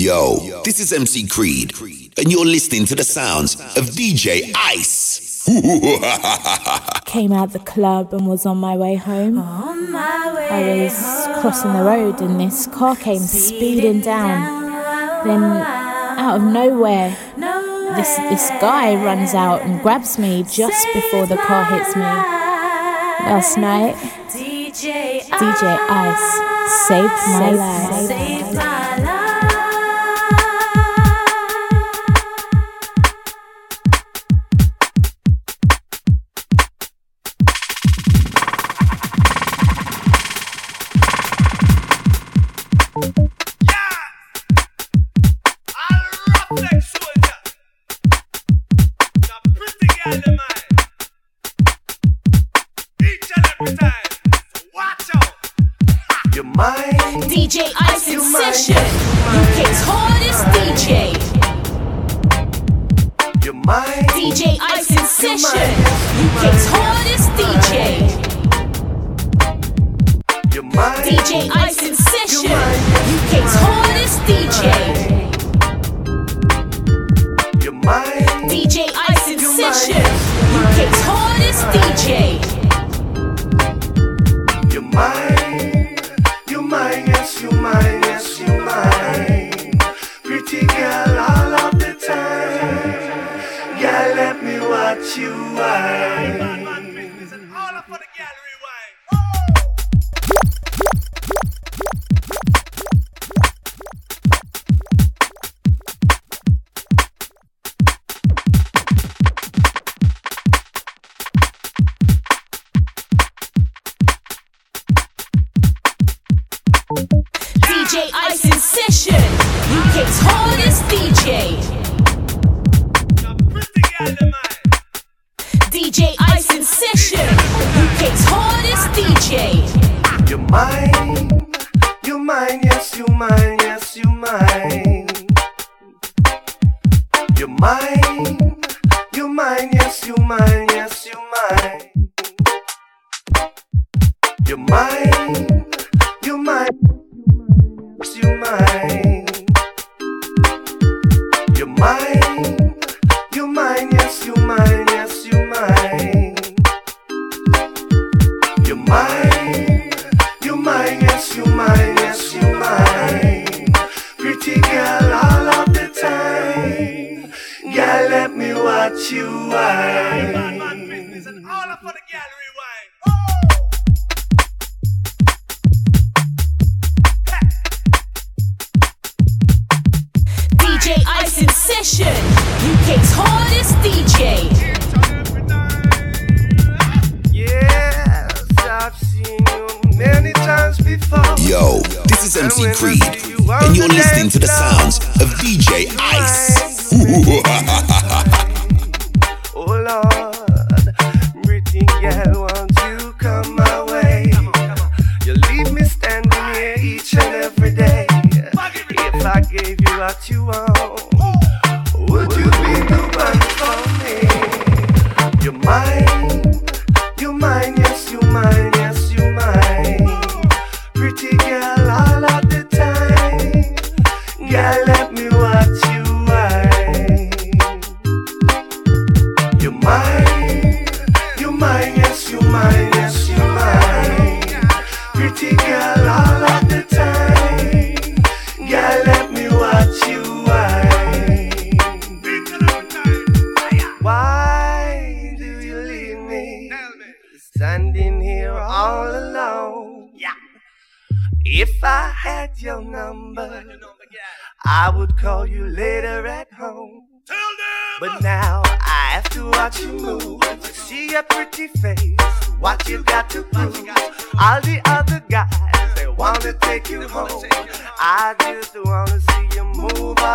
Yo, this is MC Creed, and you're listening to the sounds of DJ Ice. Came out the club and was on my way home. I was crossing the road and this car came speeding down. Then, out of nowhere, this this guy runs out and grabs me just before the car hits me. Last night, DJ Ice saved my life.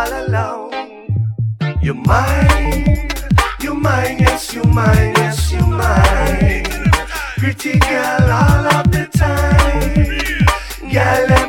all alone. You're mine, you're mine, yes, you're mine, yes, you're mine. Pretty girl all of the time. Girl,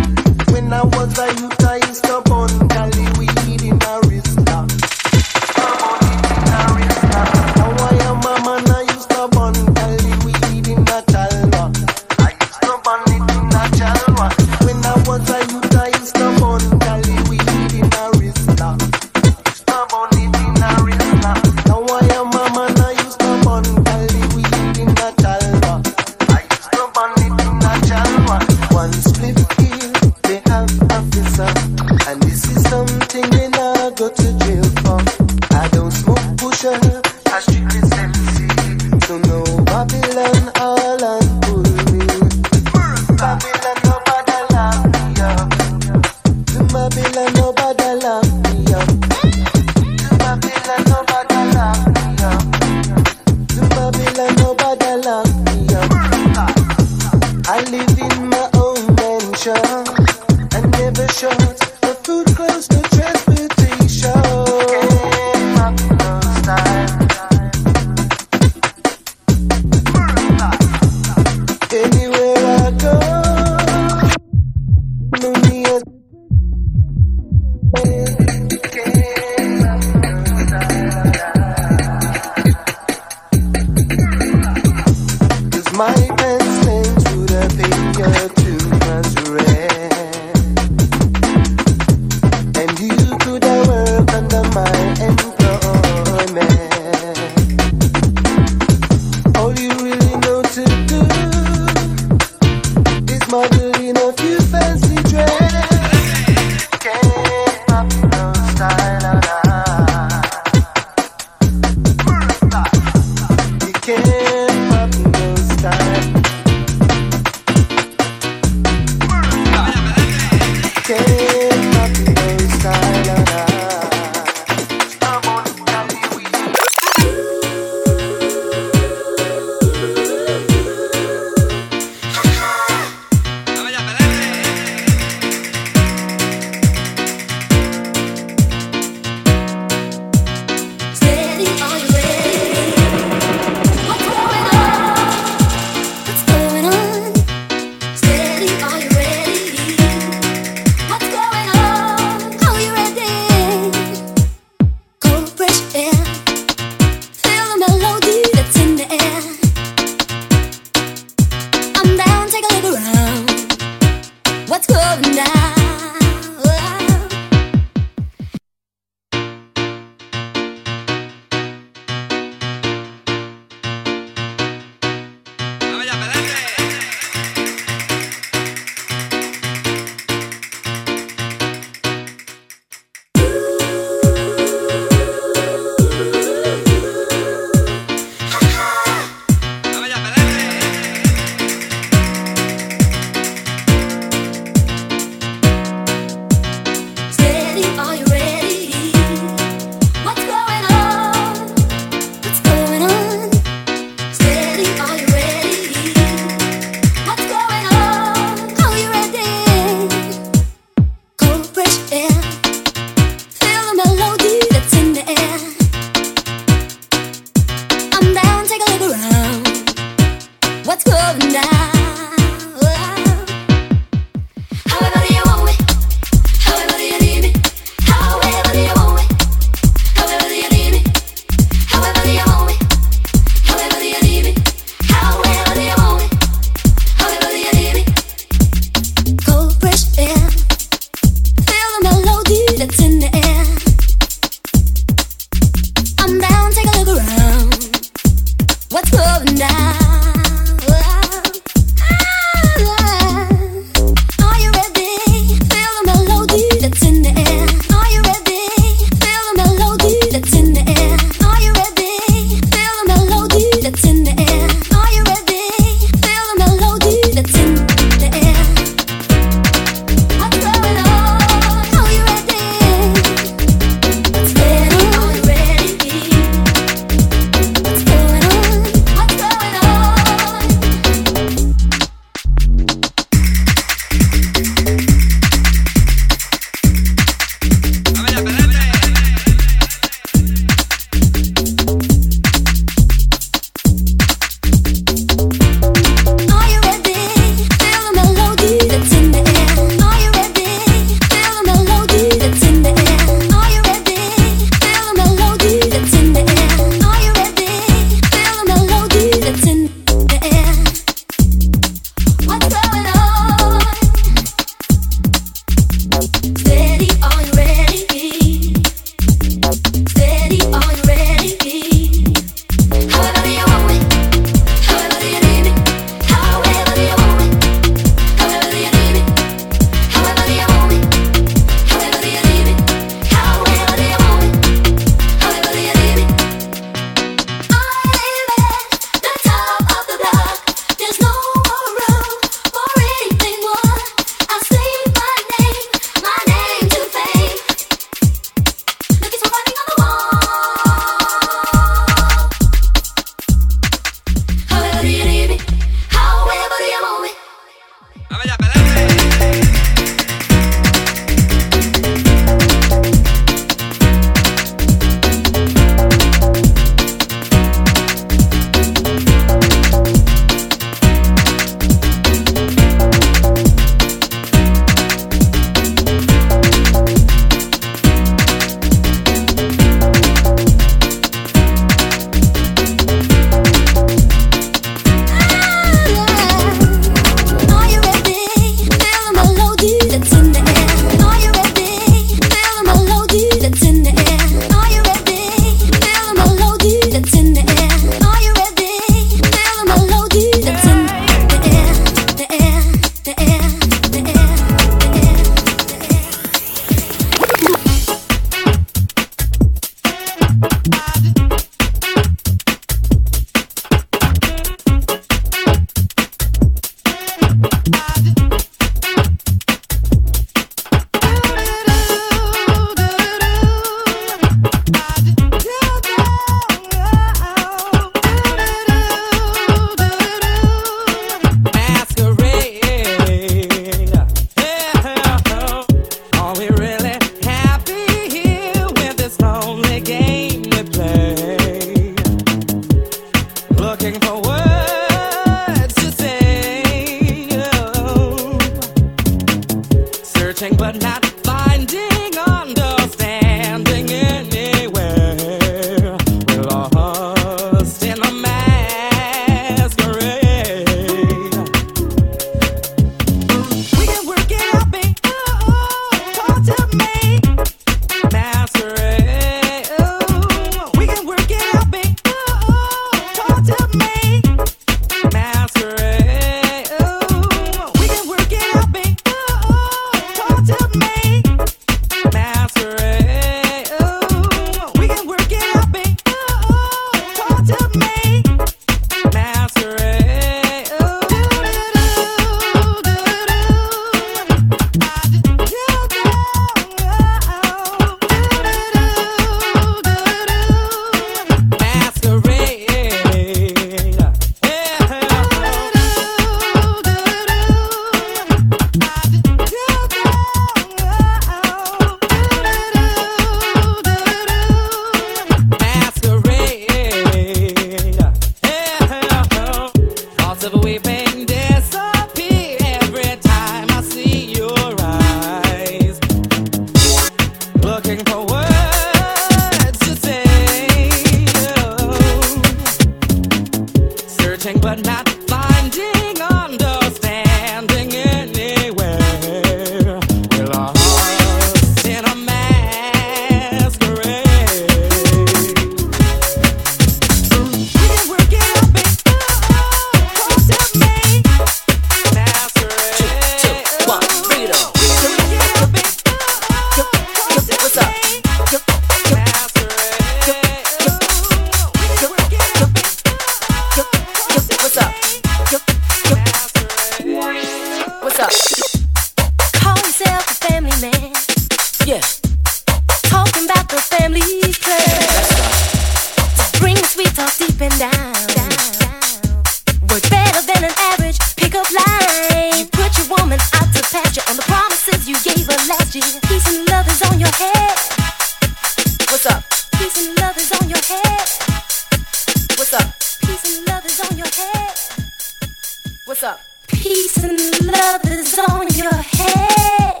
What's up? Peace and love is on your head.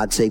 I'd say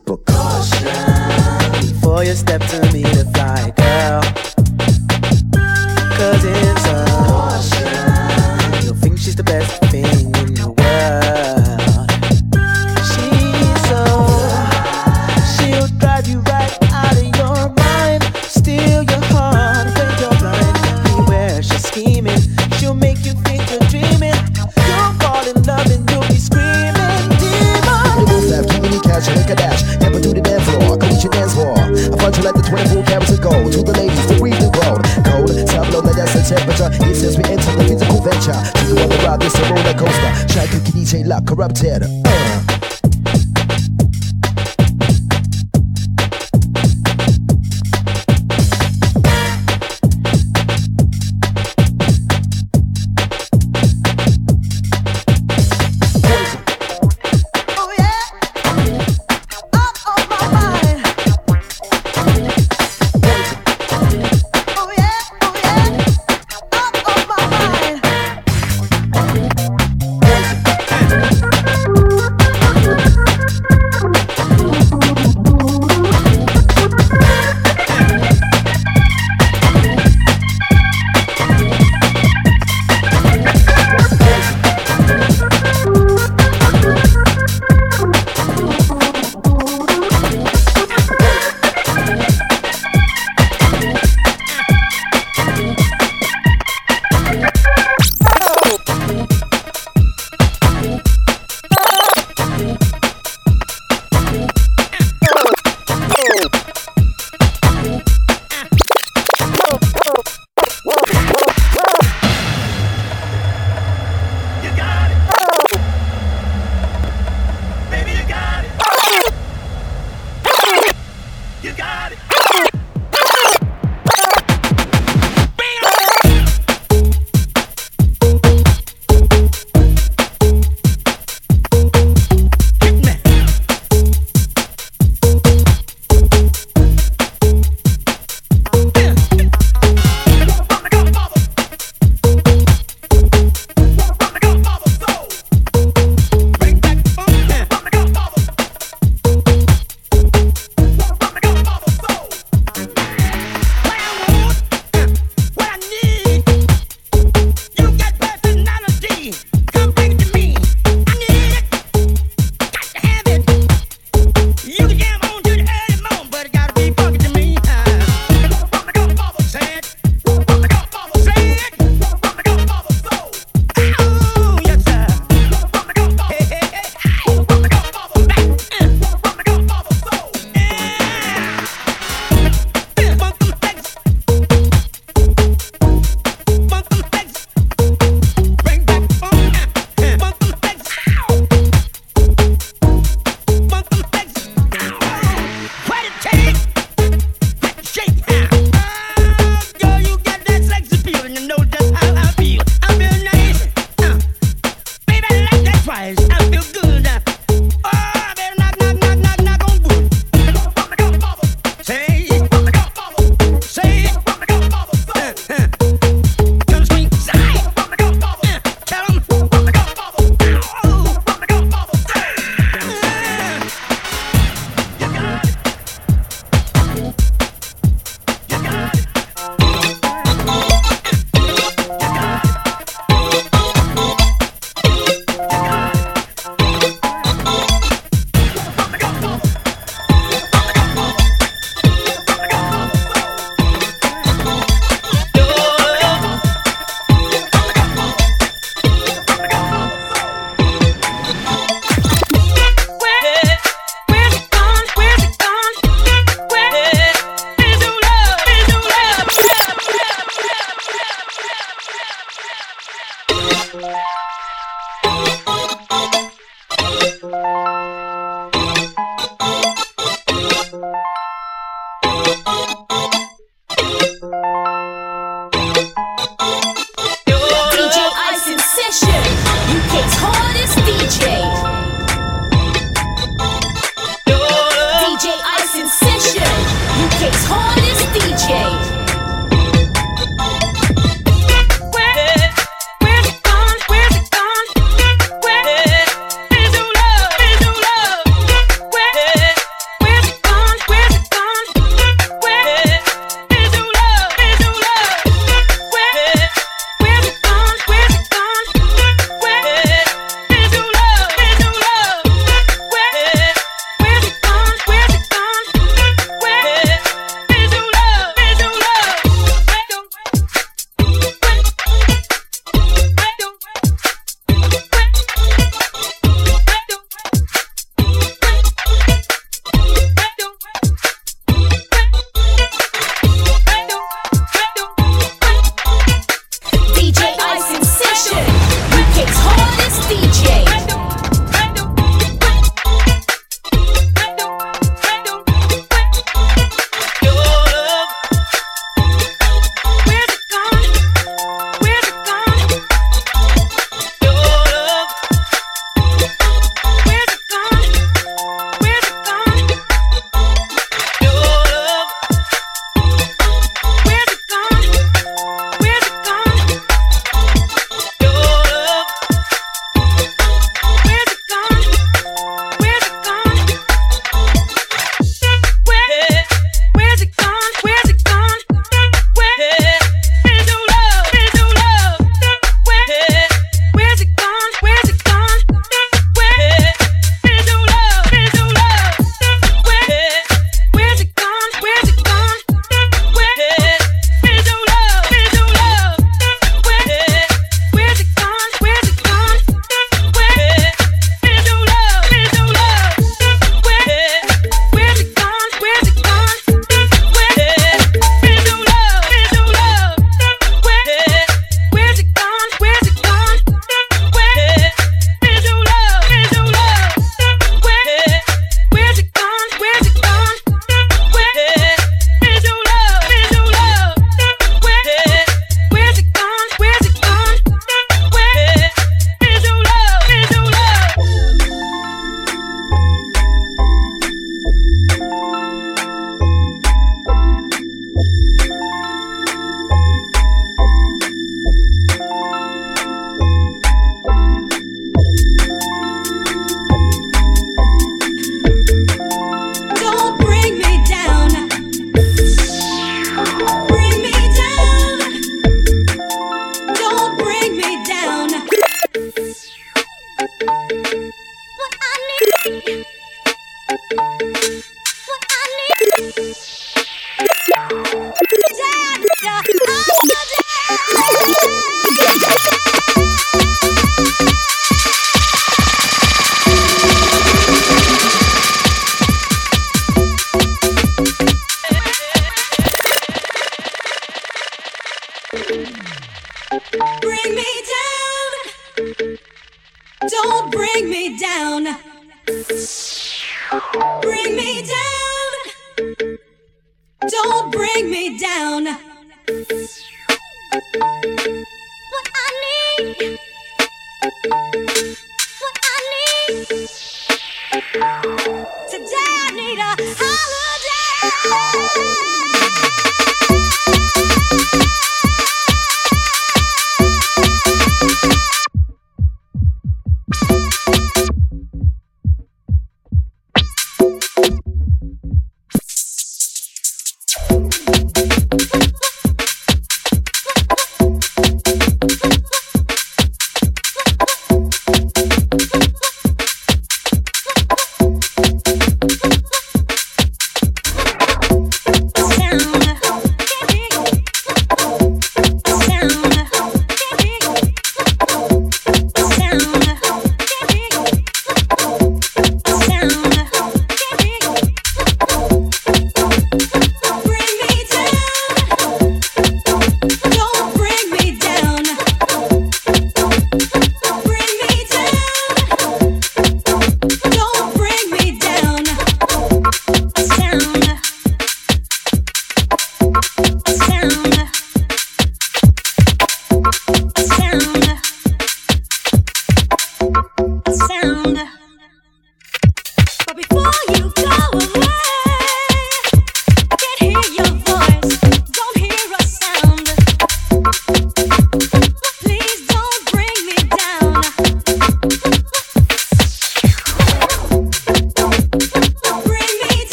me down.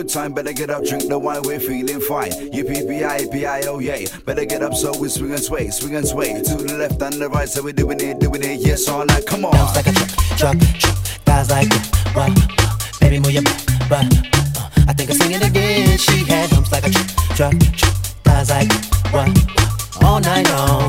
Good time. Better get up, drink the wine, we're feeling fine. U-P-P-I-P-I-O, yay. Better get up so we swing and sway, swing and sway. To the left and the right, so we're doing it, doing it. Yes, all night, come on. Bounce like a truck, truck, truck. Guys like that, what? Uh, baby, move your butt, butt. Uh, I think I'm singing again. She had humps like a truck, truck, truck. Guys like that, what? Uh, all night long.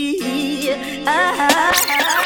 Me? Ah. Ooh,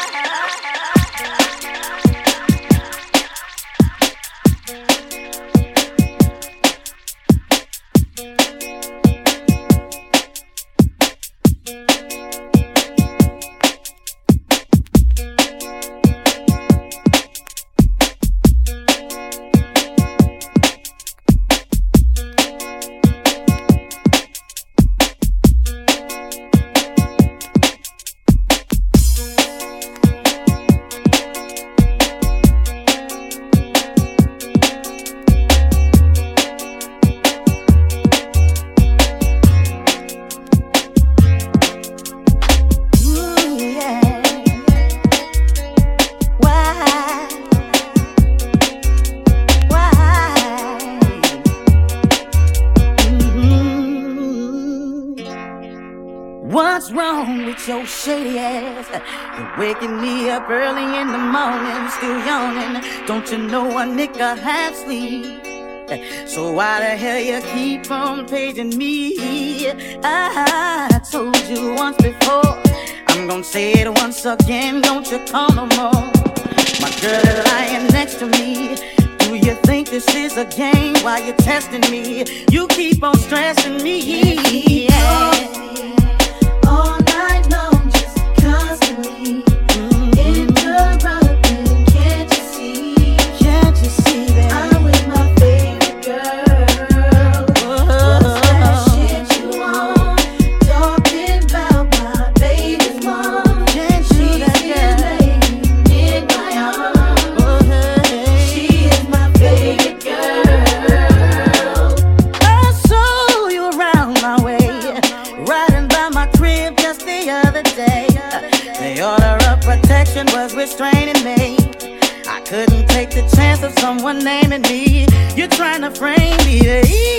waking me up early in the morning, still yawning. Don't you know a nigga half sleep? So why the hell you keep on paging me? I told you once before. I'm gonna say it once again. Don't you call no more. My girl is lying next to me. Do you think this is a game? Why you testing me? You keep on stressing me. Yeah. Of someone naming me. You're trying to frame me to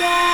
Yeah.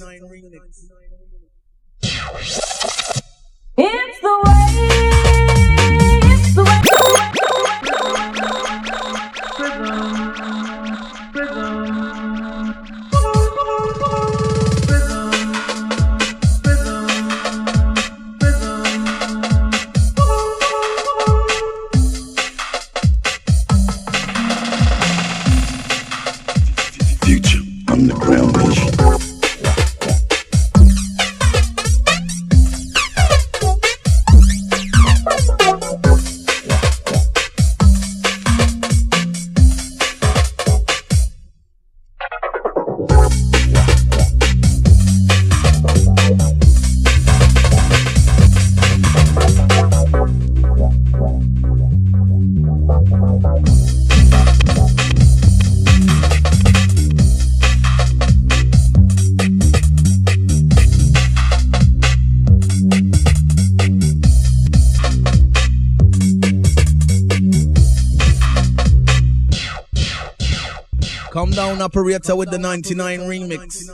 an operator with the 99 remix.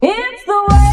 It's the way.